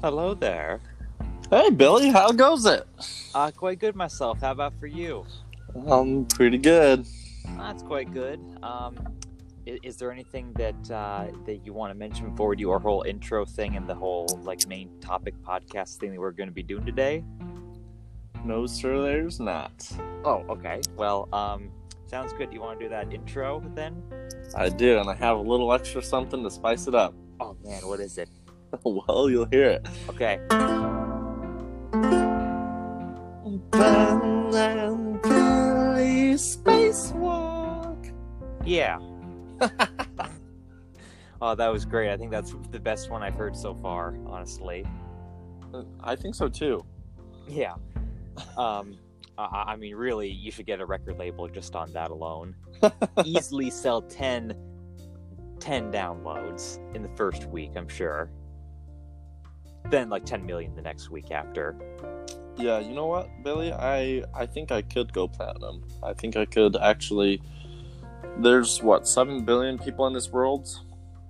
Hello there. Hey, Billy, how goes it? Uh, quite good myself. How about for you? I'm pretty good. That's quite good. Um, is, is there anything that uh, that you want to mention before we do our whole intro thing and the whole like main topic podcast thing that we're going to be doing today? No, sir, there's not. Oh, okay. Well, um, sounds good. Do you want to do that intro then? I do, and I have a little extra something to spice it up. Oh man, what is it? well, you'll hear it. Okay. Ben Spacewalk. Yeah. oh, that was great. I think that's the best one I've heard so far, honestly. I think so too. Yeah. Um, I, I mean, really, you should get a record label just on that alone. Easily sell 10, 10 downloads in the first week, I'm sure. Then like 10 million the next week after. Yeah, you know what, Billy? I I think I could go platinum. I think I could actually. There's what seven billion people in this world.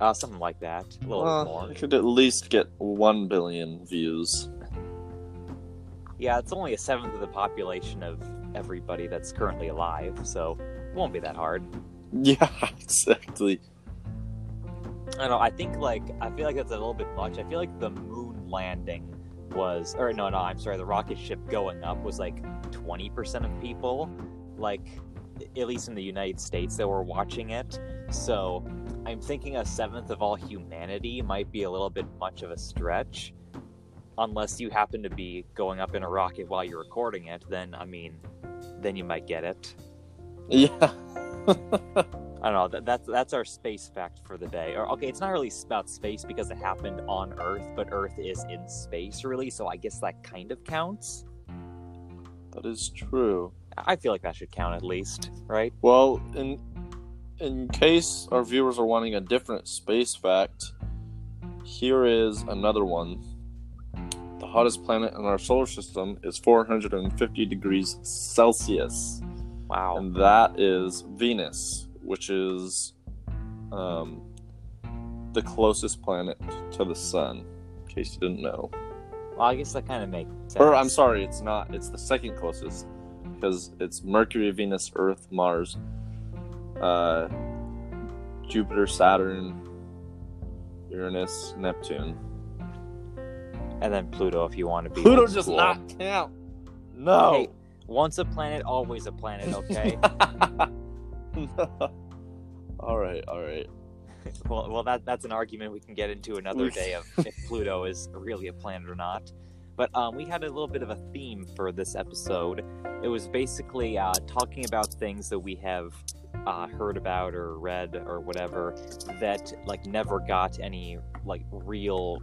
Uh, something like that. A little bit more. I could at least get one billion views. Yeah, it's only a seventh of the population of everybody that's currently alive, so it won't be that hard. Yeah, exactly. I don't know. I think like I feel like that's a little bit much. I feel like the landing was, or no, no, I'm sorry, the rocket ship going up was like 20% of people, like at least in the United States that were watching it. So I'm thinking a seventh of all humanity might be a little bit much of a stretch, unless you happen to be going up in a rocket while you're recording it. Then I mean, then you might get it. Yeah. I don't know. That, that's that's our space fact for the day. Or okay, it's not really about space because it happened on Earth, but Earth is in space, really. So I guess that kind of counts. that is true. I feel like that should count at least, right? Well, in in case our viewers are wanting a different space fact, here is another one. The hottest planet in our solar system is 450 degrees Celsius, Wow. and that is Venus, which is um, the closest planet to the sun. In case you didn't know, Well, I guess that kind of makes sense. or I'm sorry, it's not. It's the second closest because it's Mercury, Venus, Earth, Mars, uh, Jupiter, Saturn, Uranus, Neptune. And then Pluto, if you want to be. Pluto does school. not count. No. Hey, once a planet, always a planet. Okay. all right, all right. well, well, that that's an argument we can get into another day of if Pluto is really a planet or not. But um, we had a little bit of a theme for this episode. It was basically uh, talking about things that we have uh, heard about or read or whatever that like never got any like real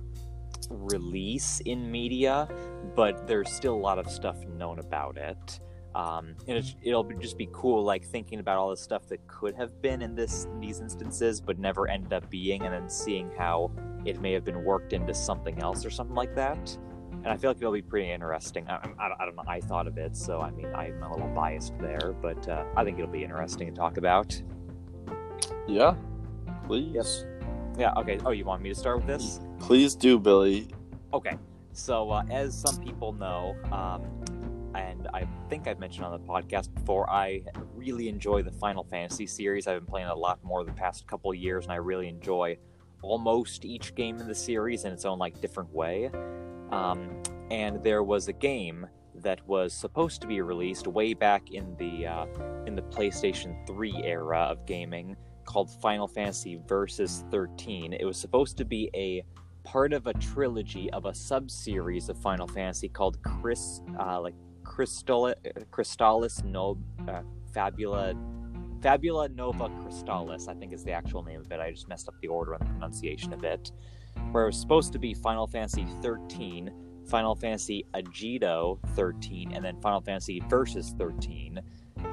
release in media, but there's still a lot of stuff known about it. Um, and it's, it'll just be cool, like thinking about all the stuff that could have been in this these instances, but never ended up being, and then seeing how it may have been worked into something else or something like that. And I feel like it'll be pretty interesting. I, I, I don't know. I thought of it, so I mean, I'm a little biased there, but uh, I think it'll be interesting to talk about. Yeah, please. Yes. yeah. Okay. Oh, you want me to start with this? Please do, Billy. Okay, so uh, as some people know, um, and I think I've mentioned on the podcast before, I really enjoy the Final Fantasy series. I've been playing a lot more the past couple years, and I really enjoy almost each game in the series in its own like different way. Um, and there was a game that was supposed to be released way back in the uh, in the PlayStation 3 era of gaming called Final Fantasy Versus 13. It was supposed to be a part of a trilogy of a sub-series of Final Fantasy called Chris, uh, like Crystal, Crystallis no, uh, Fabula, Fabula Nova Crystallis. I think is the actual name of it. I just messed up the order and the pronunciation of it. Where it was supposed to be Final Fantasy 13, Final Fantasy Agito 13, and then Final Fantasy Versus 13.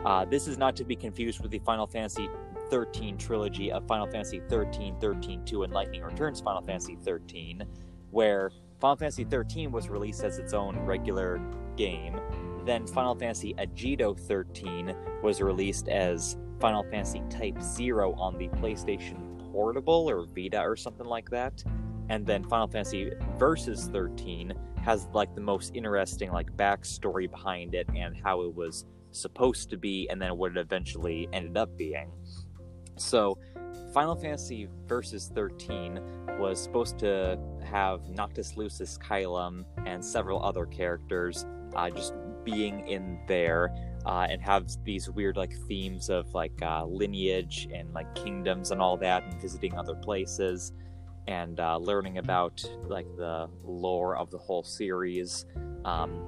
Uh, this is not to be confused with the Final Fantasy 13 trilogy of Final Fantasy 13, 13 2, and Lightning Returns Final Fantasy 13, where Final Fantasy 13 was released as its own regular game. Then Final Fantasy Agito 13 was released as Final Fantasy Type 0 on the PlayStation Portable or Vita or something like that. and then Final Fantasy Versus 13 has like the most interesting like backstory behind it and how it was supposed to be, and then what it eventually ended up being. So, Final Fantasy Versus 13 was supposed to have Noctis Lucis Caelum and several other characters uh, just being in there uh, and have these weird like themes of like uh, lineage and like kingdoms and all that and visiting other places and uh, learning about like the lore of the whole series um,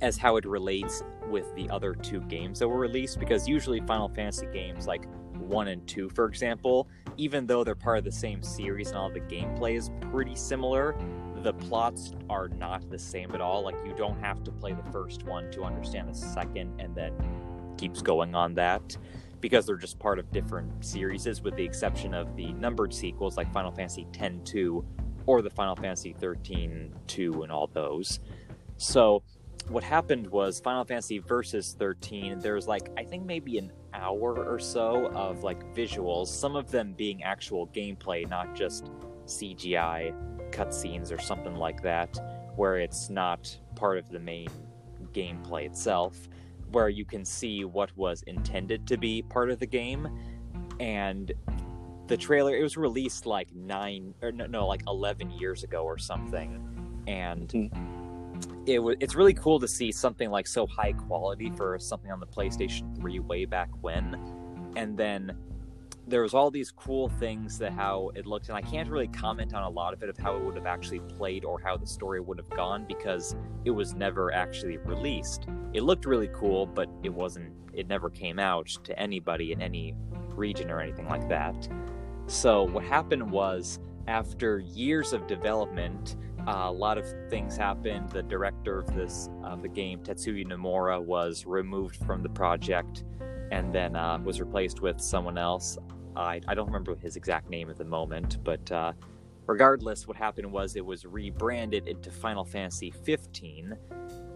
as how it relates with the other two games that were released. Because usually final fantasy games like 1 and 2 for example even though they're part of the same series and all the gameplay is pretty similar the plots are not the same at all. Like you don't have to play the first one to understand the second and then keeps going on that because they're just part of different series with the exception of the numbered sequels like final fantasy x-2 or the final fantasy 13-2 and all those. So what happened was Final Fantasy Versus 13, there's like, I think maybe an hour or so of like visuals, some of them being actual gameplay, not just CGI cutscenes or something like that, where it's not part of the main gameplay itself, where you can see what was intended to be part of the game. And the trailer, it was released like nine, or no, no like 11 years ago or something. And. Mm it was it's really cool to see something like so high quality for something on the PlayStation 3 way back when. And then there was all these cool things that how it looked and I can't really comment on a lot of it of how it would have actually played or how the story would have gone because it was never actually released. It looked really cool, but it wasn't it never came out to anybody in any region or anything like that. So what happened was after years of development, uh, a lot of things happened. The director of this of the game, Tetsuya Nomura, was removed from the project and then uh, was replaced with someone else. I, I don't remember his exact name at the moment, but uh, regardless, what happened was it was rebranded into Final Fantasy 15.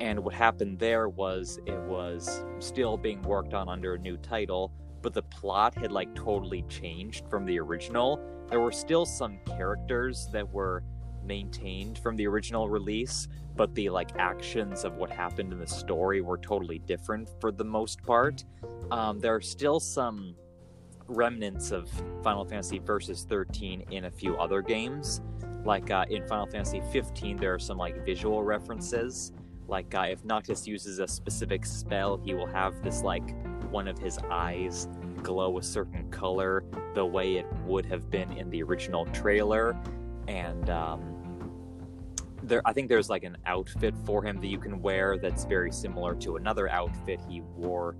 And what happened there was it was still being worked on under a new title, but the plot had like totally changed from the original. There were still some characters that were maintained from the original release, but the like actions of what happened in the story were totally different for the most part. Um, there are still some remnants of Final Fantasy Versus 13 in a few other games. Like uh, in Final Fantasy 15, there are some like visual references. Like uh, if Noctis uses a specific spell, he will have this like one of his eyes glow a certain color the way it would have been in the original trailer and um, there I think there's like an outfit for him that you can wear that's very similar to another outfit he wore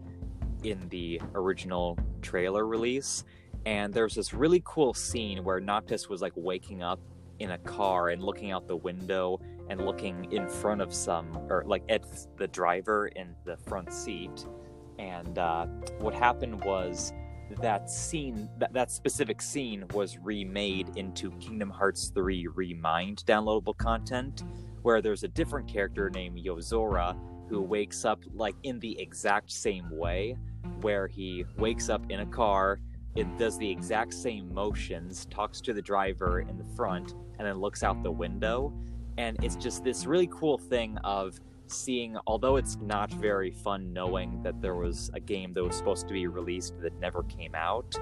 in the original trailer release. And there's this really cool scene where Noctis was like waking up in a car and looking out the window and looking in front of some, or like at the driver in the front seat. And uh, what happened was that scene, that, that specific scene was remade into Kingdom Hearts 3 Remind downloadable content, where there's a different character named Yozora who wakes up like in the exact same way, where he wakes up in a car, it does the exact same motions, talks to the driver in the front, and then looks out the window. And it's just this really cool thing of seeing, although it's not very fun knowing that there was a game that was supposed to be released that never came out,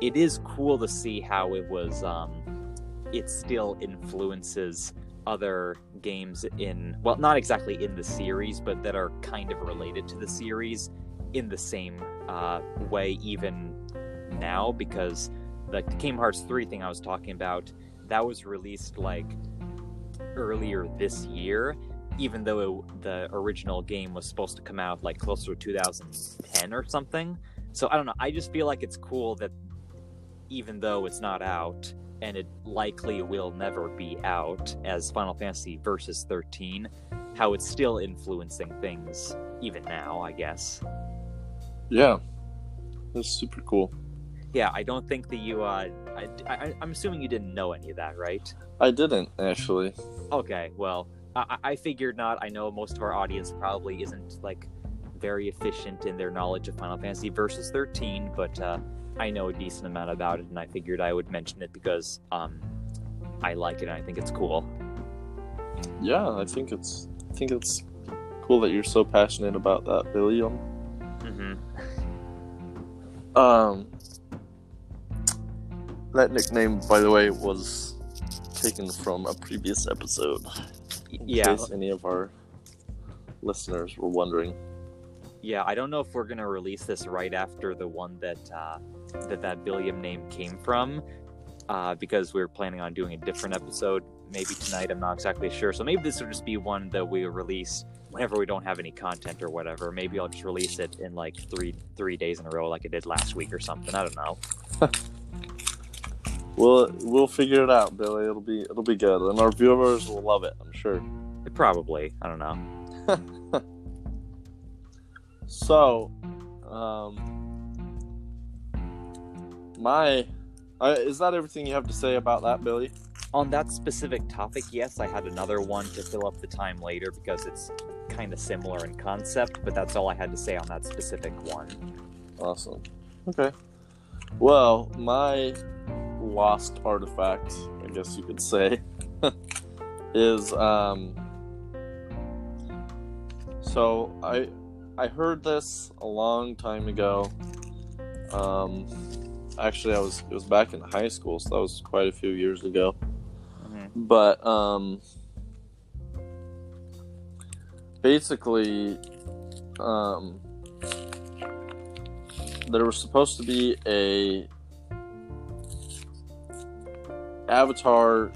it is cool to see how it was, um, it still influences other games in, well, not exactly in the series, but that are kind of related to the series in the same uh, way, even now, because the Kingdom Hearts 3 thing I was talking about, that was released like earlier this year even though it, the original game was supposed to come out like closer to 2010 or something. So I don't know. I just feel like it's cool that even though it's not out, and it likely will never be out as Final Fantasy Versus 13, how it's still influencing things even now, I guess. Yeah, that's super cool. Yeah, I don't think that you. Uh, I, I, I'm assuming you didn't know any of that, right? I didn't actually. Okay, well, I, I figured not. I know most of our audience probably isn't like very efficient in their knowledge of Final Fantasy Versus 13, but uh, I know a decent amount about it, and I figured I would mention it because um, I like it and I think it's cool. Yeah, I think it's I think it's cool that you're so passionate about that, Billy. Um, hmm Um, that nickname, by the way, was taken from a previous episode. In Yeah, case any of our listeners were wondering. yeah. I don't know if we're gonna release this right after the one that uh, that that Billiam name came from, uh, because we are planning on doing a different episode maybe tonight. I'm not exactly sure. So maybe this will just be one that we release whenever we don't have any content or whatever. Maybe I'll just release it in like three three days in a row, like I did last week or something. I don't know. We'll we'll figure it out, Billy. It'll be it'll be good, and our viewers will love it. I'm sure. Probably. I don't know. So, um, my, uh, is that everything you have to say about that, Billy? On that specific topic, yes, I had another one to fill up the time later because it's kind of similar in concept, but that's all I had to say on that specific one. Awesome. Okay. Well, my lost artifact, I guess you could say, is um. So I I heard this a long time ago. Um, actually, I was it was back in high school, so that was quite a few years ago. But um, basically, um, there was supposed to be a Avatar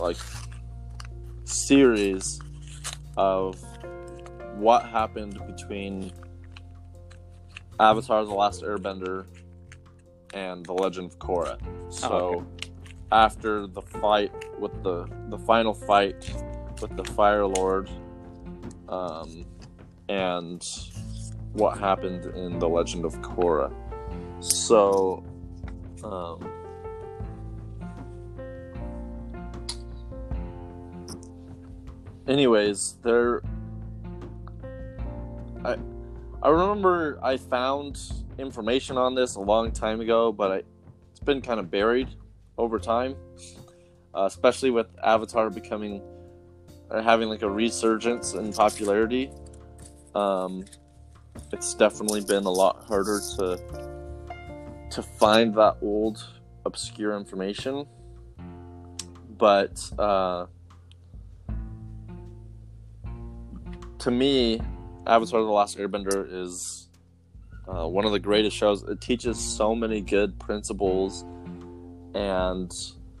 like series of what happened between Avatar: The Last Airbender and The Legend of Korra. So okay. after the fight with the the final fight with the Fire Lord, um, and what happened in The Legend of Korra. So, um, anyways, there. I I remember I found information on this a long time ago, but I, it's been kind of buried over time, uh, especially with Avatar becoming uh, having like a resurgence in popularity. Um, it's definitely been a lot harder to to find that old obscure information, but uh, to me, Avatar: The Last Airbender is uh, one of the greatest shows. It teaches so many good principles and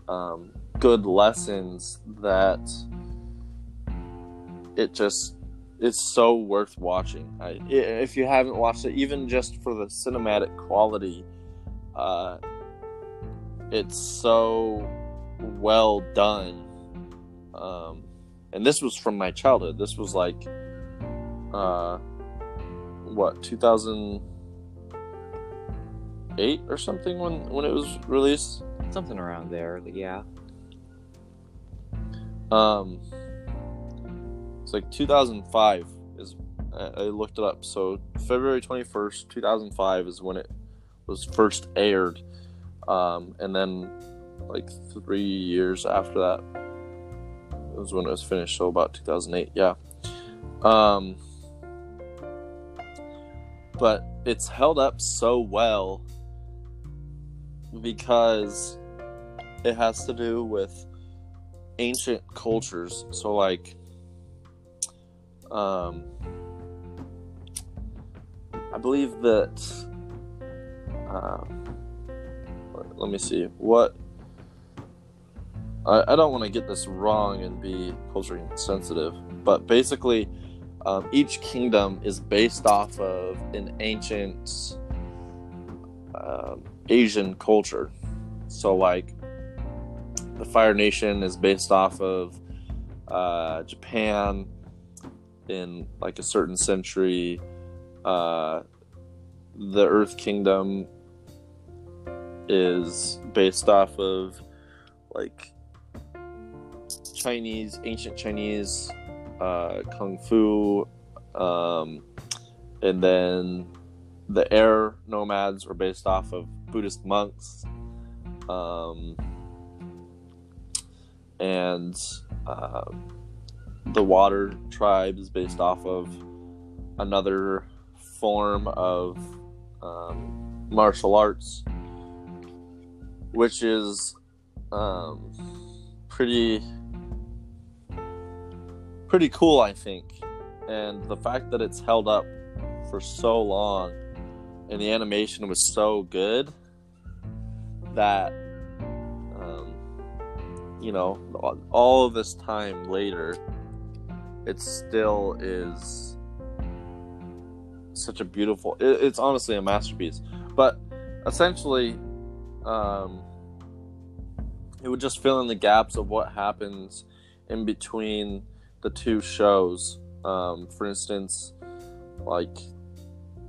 um, good lessons that it just it's so worth watching. I, if you haven't watched it, even just for the cinematic quality, uh, it's so well done. Um, and this was from my childhood. This was like, uh, what, 2008 or something when, when it was released? Something around there, yeah. Um, it's like 2005 is I looked it up. So February 21st, 2005 is when it was first aired, um, and then like three years after that it was when it was finished. So about 2008, yeah. Um, but it's held up so well because it has to do with ancient cultures. So like um I believe that uh, let- me see what I, I don't want to get this wrong and be culturally insensitive, but basically um, each kingdom is based off of an ancient um, Asian culture. So like the Fire Nation is based off of uh, Japan in like a certain century. Uh, the Earth Kingdom is based off of like Chinese, ancient Chinese, uh, kung fu, um, and then the air nomads were based off of Buddhist monks. Um, and uh, the Water Tribe is based off of another form of um, martial arts, which is um, pretty pretty cool, I think. And the fact that it's held up for so long and the animation was so good that um, you know all this time later it still is such a beautiful it, it's honestly a masterpiece but essentially um, it would just fill in the gaps of what happens in between the two shows um, for instance like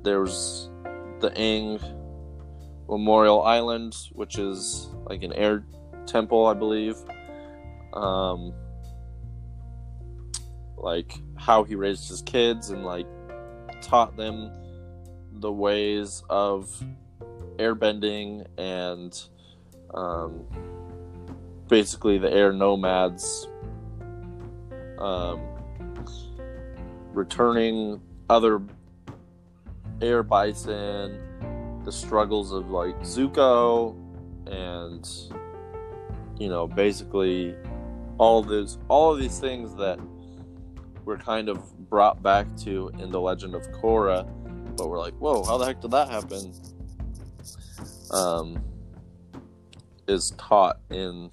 there's the Aang Memorial Island, which is like an air temple, I believe. Um, like how he raised his kids and like taught them the ways of airbending and um, basically the air nomads um, returning other air bison, the struggles of like Zuko, and you know, basically all of these all of these things that were kind of brought back to in the Legend of Korra, but we're like, whoa, how the heck did that happen? Um, is taught in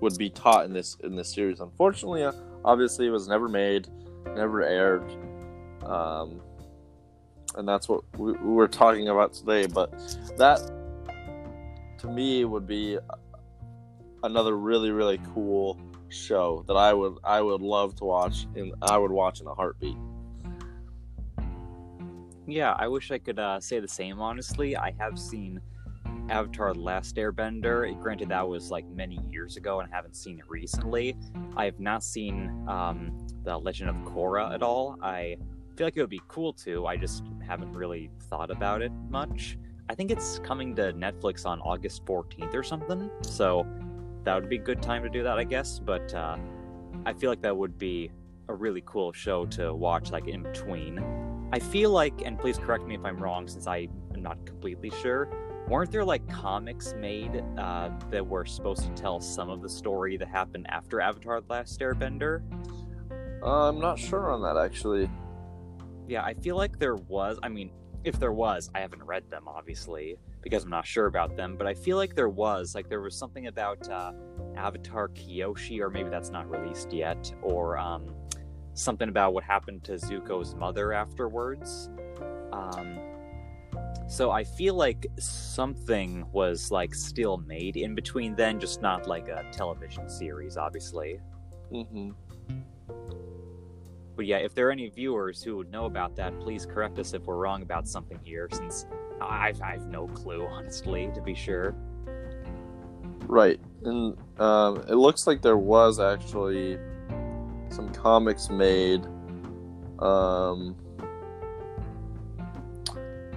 would be taught in this in this series. Unfortunately, uh, obviously, it was never made, never aired. Um, and that's what we, we're talking about today. But that, to me, would be another really really cool show that I would I would love to watch and I would watch in a heartbeat. Yeah, I wish I could uh, say the same. Honestly, I have seen Avatar: The Last Airbender. Granted, that was like many years ago, and I haven't seen it recently. I have not seen um, the Legend of Korra at all. I feel like it would be cool to. I just haven't really thought about it much. I think it's coming to Netflix on August 14th or something. So that would be a good time to do that, I guess. But uh, I feel like that would be a really cool show to watch, like in between. I feel like, and please correct me if I'm wrong, since I am not completely sure. Weren't there like comics made uh, that were supposed to tell some of the story that happened after Avatar: The Last Airbender? Uh, I'm not sure on that actually. Yeah, I feel like there was. I mean, if there was, I haven't read them, obviously, because I'm not sure about them, but I feel like there was. Like, there was something about uh, Avatar Kyoshi, or maybe that's not released yet, or um, something about what happened to Zuko's mother afterwards. Um, so I feel like something was like still made in between then, just not like a television series, obviously. Mm-hmm. But yeah, if there are any viewers who would know about that, please correct us if we're wrong about something here, since I've, I've no clue, honestly, to be sure. Right. And um, it looks like there was actually some comics made. Um,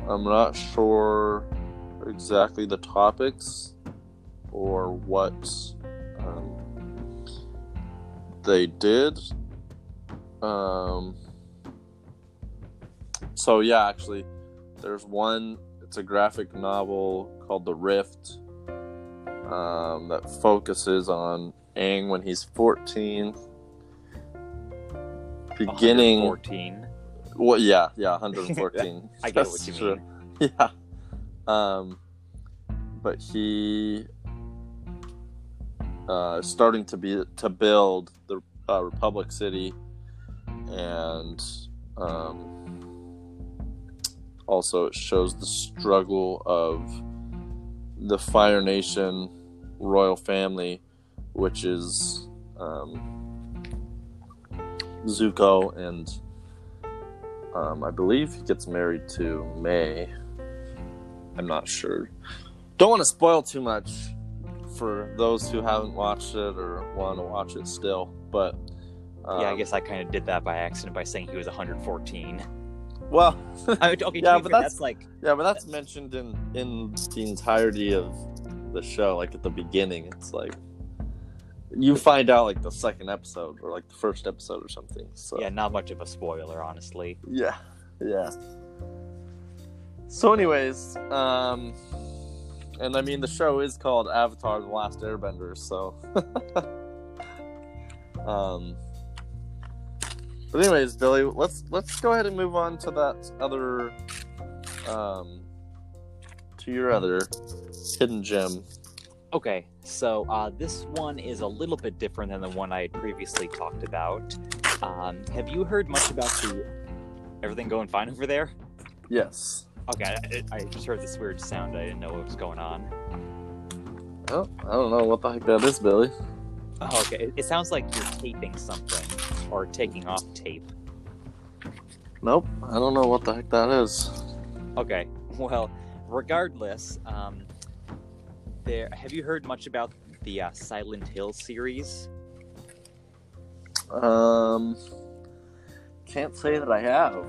I'm not sure exactly the topics or what um, they did. Um, so yeah, actually, there's one. It's a graphic novel called The Rift um, that focuses on Aang when he's 14. Beginning 14. Well, yeah, yeah, 114. I get what you true. mean. Yeah. Um, but he uh, is starting to be to build the uh, Republic City, and um, also it shows the struggle of the Fire Nation royal family, which is um, Zuko and um, I believe he gets married to Mai. I'm not sure. Don't want to spoil too much for those who haven't watched it or want to watch it still, but um, yeah, I guess I kind of did that by accident by saying he was 114. Well, I mean, okay, Yeah, but that's- that's like yeah, but that's mentioned in in the entirety of the show, like at the beginning. It's like You find out like the second episode or like the first episode or something. So Yeah, not much of a spoiler, honestly. yeah, yeah. So, anyways, um, and I mean the show is called Avatar: The Last Airbender, so. um. But anyways, Billy, let's let's go ahead and move on to that other, um, to your other hidden gem. Okay, so uh, this one is a little bit different than the one I had previously talked about. Um, have you heard much about the everything going fine over there? Yes. Okay, I, I just heard this weird sound. I didn't know what was going on. Oh, I don't know what the heck that is, Billy. Oh, okay, it, it sounds like you're taping something or taking off tape. Nope, I don't know what the heck that is. Okay, well, regardless, um, there. Have you heard much about the uh, Silent Hill series? Um, can't say that I have.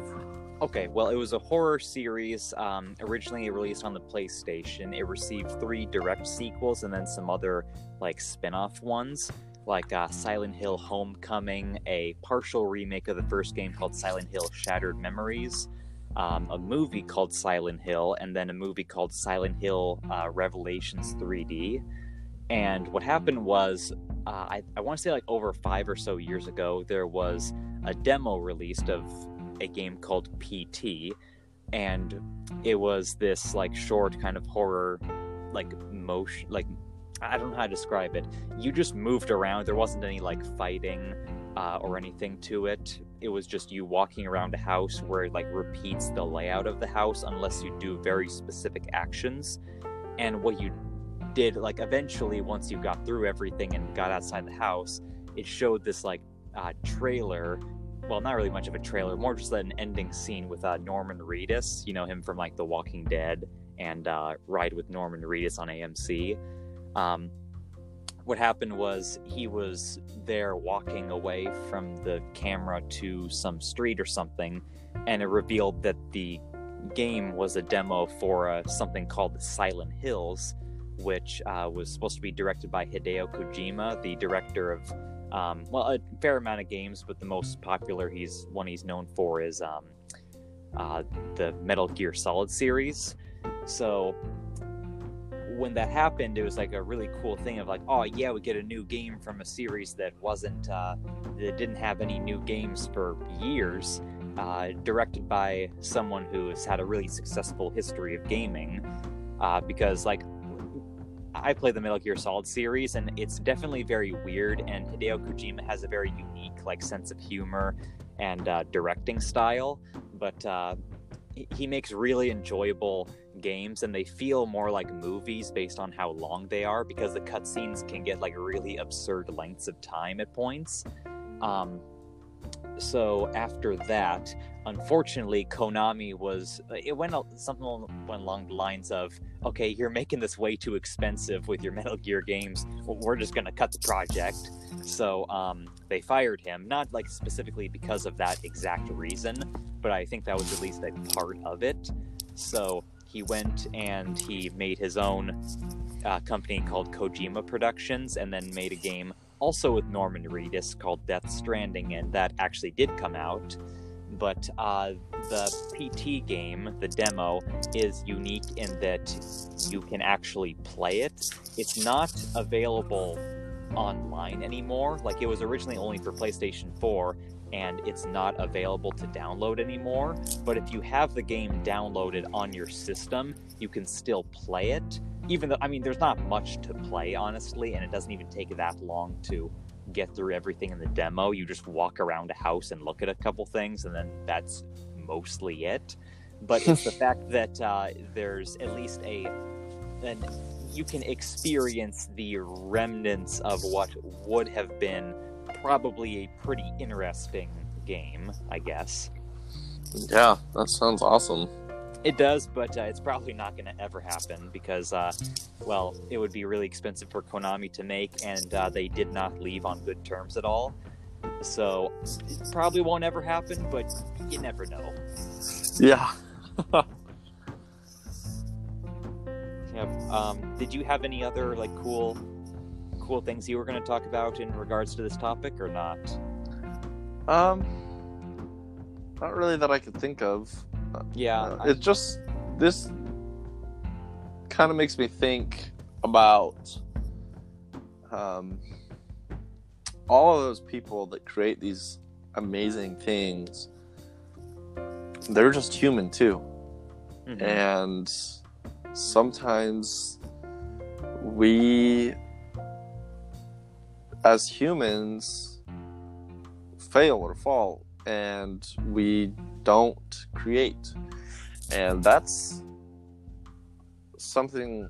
Okay, well, it was a horror series um, originally released on the PlayStation. It received three direct sequels and then some other like spin-off ones, like uh, Silent Hill Homecoming, a partial remake of the first game called Silent Hill Shattered Memories, um, a movie called Silent Hill, and then a movie called Silent Hill uh, Revelations 3D. And what happened was, uh, I, I want to say like over five or so years ago, there was a demo released of a game called PT, and it was this like short kind of horror, like motion, like I don't know how to describe it. You just moved around. There wasn't any like fighting uh, or anything to it. It was just you walking around a house where it like repeats the layout of the house unless you do very specific actions. And what you did, like eventually, once you got through everything and got outside the house, it showed this like uh, trailer well, not really much of a trailer, more just an ending scene with uh, Norman Reedus. You know him from like The Walking Dead and uh, Ride with Norman Reedus on AMC. Um, what happened was he was there walking away from the camera to some street or something, and it revealed that the game was a demo for uh, something called Silent Hills, which uh, was supposed to be directed by Hideo Kojima, the director of um, well, a fair amount of games, but the most popular he's one he's known for is um, uh, the Metal Gear Solid series. So when that happened, it was like a really cool thing of like, oh yeah, we get a new game from a series that wasn't uh, that didn't have any new games for years, uh, directed by someone who has had a really successful history of gaming. Uh, because like I play the Metal Gear Solid series, and it's definitely very weird. And Hideo Kojima has a very unique like sense of humor and uh, directing style, but uh, he makes really enjoyable games, and they feel more like movies based on how long they are, because the cutscenes can get like really absurd lengths of time at points. Um, so after that, unfortunately, Konami was it went something went along the lines of, okay, you're making this way too expensive with your Metal Gear games. We're just gonna cut the project. So um, they fired him, not like specifically because of that exact reason, but I think that was at least a part of it. So he went and he made his own uh, company called Kojima Productions, and then made a game also with Norman Reedus called Death Stranding, and that actually did come out. But uh, the PT game, the demo, is unique in that you can actually play it. It's not available online anymore. Like it was originally only for PlayStation 4, and it's not available to download anymore. But if you have the game downloaded on your system, you can still play it even though I mean, there's not much to play honestly, and it doesn't even take that long to get through everything in the demo. You just walk around a house and look at a couple things, and then that's mostly it. But it's the fact that uh, there's at least a, and you can experience the remnants of what would have been probably a pretty interesting game, I guess. Yeah, that sounds awesome. It does, but uh, it's probably not going to ever happen because, uh, well, it would be really expensive for Konami to make, and uh, they did not leave on good terms at all. So it probably won't ever happen, but you never know. Yeah. yeah. Um, did you have any other like cool, cool things you were going to talk about in regards to this topic, or not? Um, not really that I could think of. Yeah, Uh, I- it just this kind of makes me think about um, all of those people that create these amazing things. They're just human too, mhm. and sometimes we, as humans, fail or fall, and we don't create. And that's something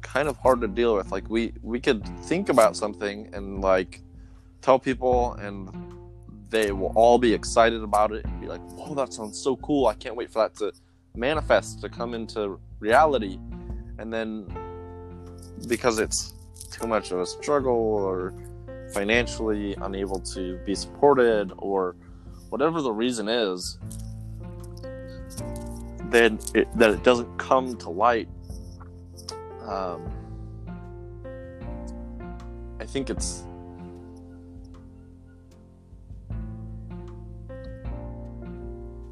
kind of hard to deal with. Like we we could think about something and like tell people and they will all be excited about it and be like oh that sounds so cool. I can't wait for that to manifest to come into reality. And then because it's too much of a struggle or financially unable to be supported or whatever the reason is then it, that it doesn't come to light. Um, I think it's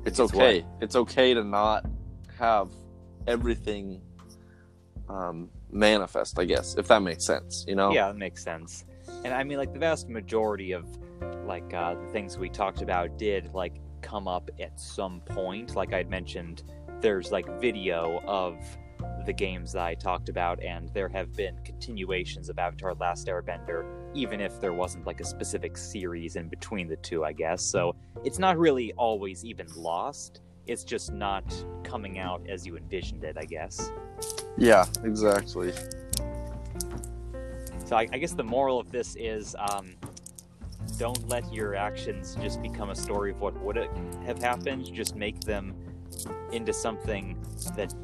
it's It's okay. It's okay to not have everything um, manifest. I guess if that makes sense, you know. Yeah, that makes sense. And I mean, like the vast majority of like uh, the things we talked about did like come up at some point. Like I'd mentioned, there's like video of the games that I talked about, and there have been continuations of Avatar: Last Airbender, even if there wasn't like a specific series in between the two. I guess so. It's not really always even lost. It's just not coming out as you envisioned it. I guess. Yeah. Exactly. So I, I guess the moral of this is um, don't let your actions just become a story of what would have happened. Just make them into something that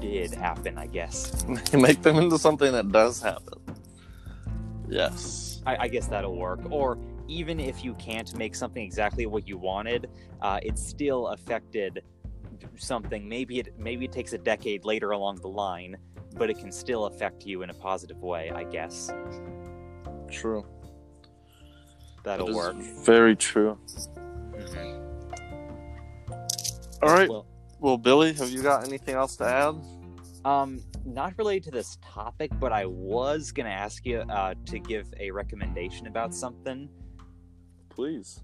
did happen, I guess. Make them into something that does happen. Yes. I, I guess that'll work. Or even if you can't make something exactly what you wanted, uh, it still affected something. Maybe it maybe it takes a decade later along the line, but it can still affect you in a positive way. I guess True. that'll That work. Very true. Mhm. All right. Well, Well, Billy, have you got anything else to add? Um, not related to this topic, but I was gonna ask you uh, to give a recommendation about something. Please.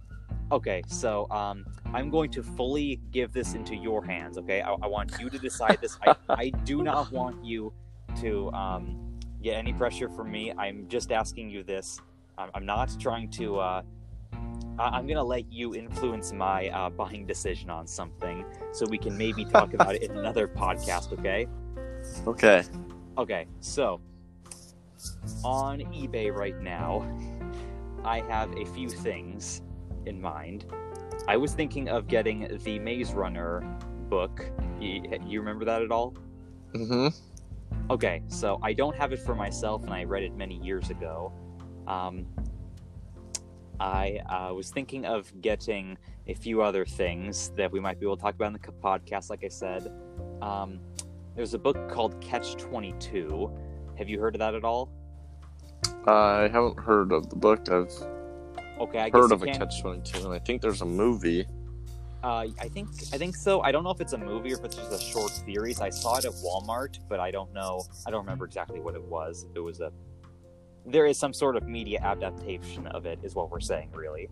Okay, so um, I'm going to fully give this into your hands. Okay, I, I want you to decide this. I, I do not want you to um, get any pressure from me. I'm just asking you this. I'm, I'm not trying to. Uh, I- I'm gonna let you influence my uh, buying decision on something, so we can maybe talk about it in another podcast. Okay. Okay. Okay, so on eBay right now, I have a few things in mind. I was thinking of getting the Maze Runner book. You, you remember that at all? Mm-hmm. Okay, so I don't have it for myself, and I read it many years ago. Um, I uh, was thinking of getting a few other things that we might be able to talk about in the podcast. Like I said, um, there's a book called Catch Twenty Two. Have you heard of that at all? I haven't heard of the book. I've Okay, I heard of a Catch Twenty Two, and I think there's a movie. Uh, I think I think so. I don't know if it's a movie or if it's just a short series. I saw it at Walmart, but I don't know. I don't remember exactly what it was. It was a, there is some sort of media adaptation of it, is what we're saying. Really,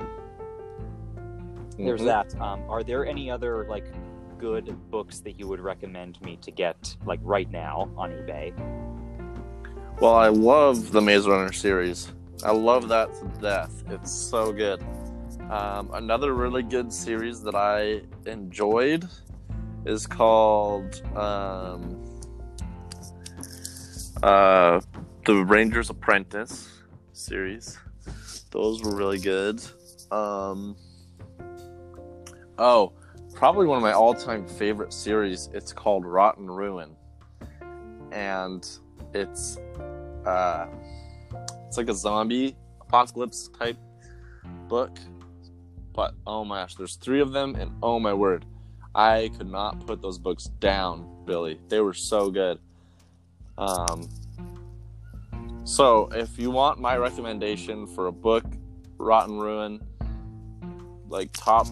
there's Mhm. that. Um, are there any other like good books that you would recommend me to get like right now on eBay? Well, I love the Maze Runner series. I love that to death. It's so good. Um, another really good series that I enjoyed is called um, uh, The Ranger's Apprentice series. Those were really good. Um, oh, probably one of my all-time favorite series. It's called Rot & Ruin, and it's uh, it's like a zombie apocalypse type book. But oh my gosh, there's three of them, and oh my word, I could not put those books down, Billy. They were so good. Um, So, if you want my recommendation for a book, Rot & Ruin, like top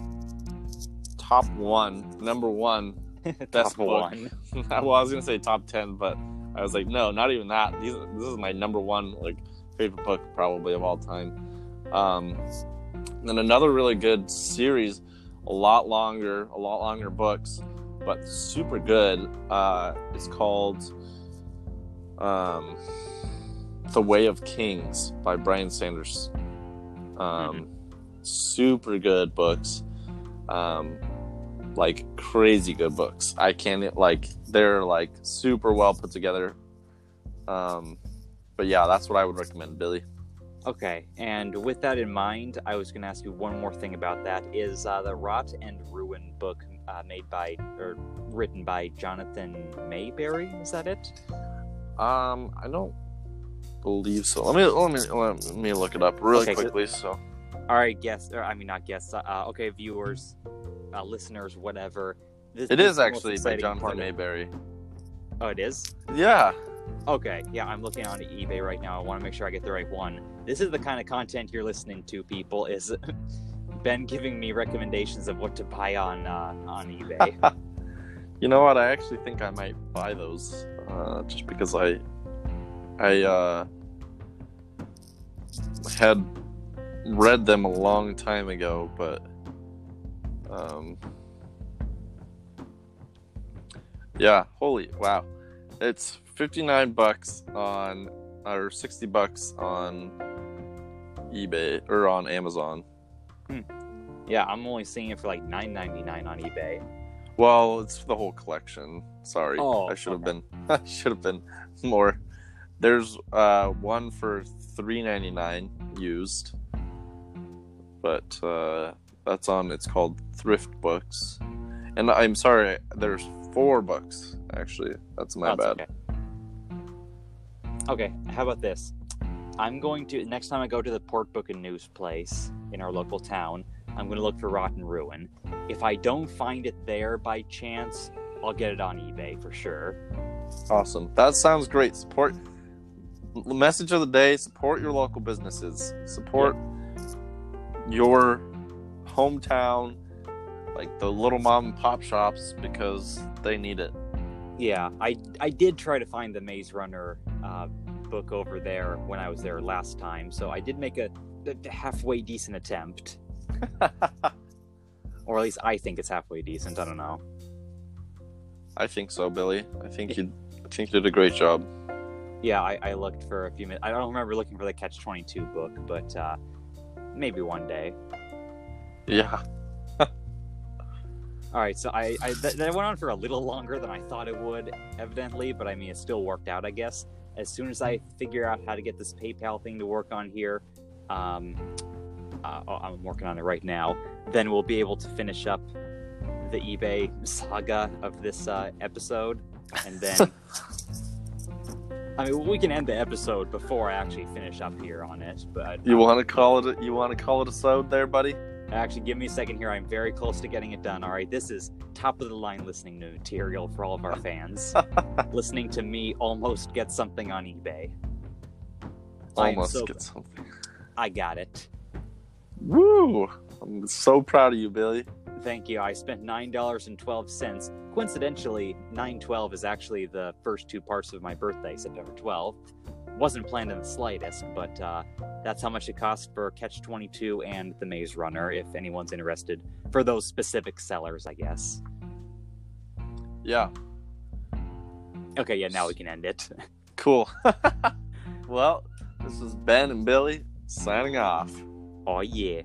top one, number one, best book. one. well, I was gonna say top ten, but I was like, no, not even that. These, this is my number one like favorite book probably of all time. Um, then another really good series, a lot longer, a lot longer books, but super good. Uh, it's called um, The Way of Kings by Brandon Sanderson. Um, Super good books. Um, like crazy good books. I can't like they're like super well put together. Um, but yeah, that's what I would recommend, Billy. Okay, and with that in mind, I was going to ask you one more thing about that. Is uh, the Rot and Ruin book uh, made by or written by Jonathan Maberry? Is that it? Um, I don't believe so. Let me let me let me look it up really Okay, quickly. So All right, guess. Or, I mean, not guess. Uh, okay, viewers, uh, listeners, whatever. This, it this is actually by Jonathan part of- Maberry. Oh, it is. Yeah, Okay, yeah, I'm looking on eBay right now. I want to make sure I get the right one. This is the kind of content you're listening to, people. Is Ben giving me recommendations of what to buy on uh, on eBay? you know what? I actually think I might buy those, uh, just because I I uh, had read them a long time ago, but um, yeah, holy wow, it's fifty nine bucks on or sixty bucks on eBay or on Amazon. yeah, I'm only seeing it for like 9.99 on eBay. Well, it's the whole collection. Sorry, Oh, I should have okay. been. I should have been more. There's uh, one for three ninety nine used, but uh, that's on. It's called Thrift Books, and I'm sorry. There's four books actually. That's my That's bad. Okay. Okay, how about this? I'm going to next time I go to the Port Book and News place in our local town. I'm going to look for Rot & Ruin. If I don't find it there by chance, I'll get it on eBay for sure. Awesome. That sounds great. Support. l- Message of the day: Support your local businesses. Support your hometown, like the little mom and pop shops, because they need it. Yeah, I I did try to find the Maze Runner uh, book over there when I was there last time, so I did make a, a halfway decent attempt, or at least I think it's halfway decent. I don't know. I think so, Billy. I think you. I think you did a great job. Yeah, I, I looked for a few minutes. I don't remember looking for the Catch Twenty Two book, but uh, maybe one day. Yeah. All right, so I, I that went on for a little longer than I thought it would, evidently, but I mean it still worked out, I guess. As soon as I figure out how to get this PayPal thing to work on here, um, uh, oh, I'm working on it right now. Then we'll be able to finish up the eBay saga of this uh, episode, and then. I mean, we can end the episode before I actually finish up here on it, but You want to call it? A, you want to call it a sode there, buddy? Actually, give me a second here. I'm very close to getting it done. All right, this is top of the line listening material for all of our fans. listening to me almost get something on eBay. Almost so- get something. I got it. Woo! I'm so proud of you, Billy. Thank you. I spent nine dollars and twelve cents. Coincidentally, nine twelve is actually the first two parts of my birthday, September twelfth. Wasn't planned in the slightest, but uh, that's how much it cost for Catch Twenty Two and The Maze Runner. If anyone's interested, for those specific sellers, I guess. Yeah. Okay, yeah, now we can end it. Cool. well, this is Ben and Billy signing off. Oh yeah.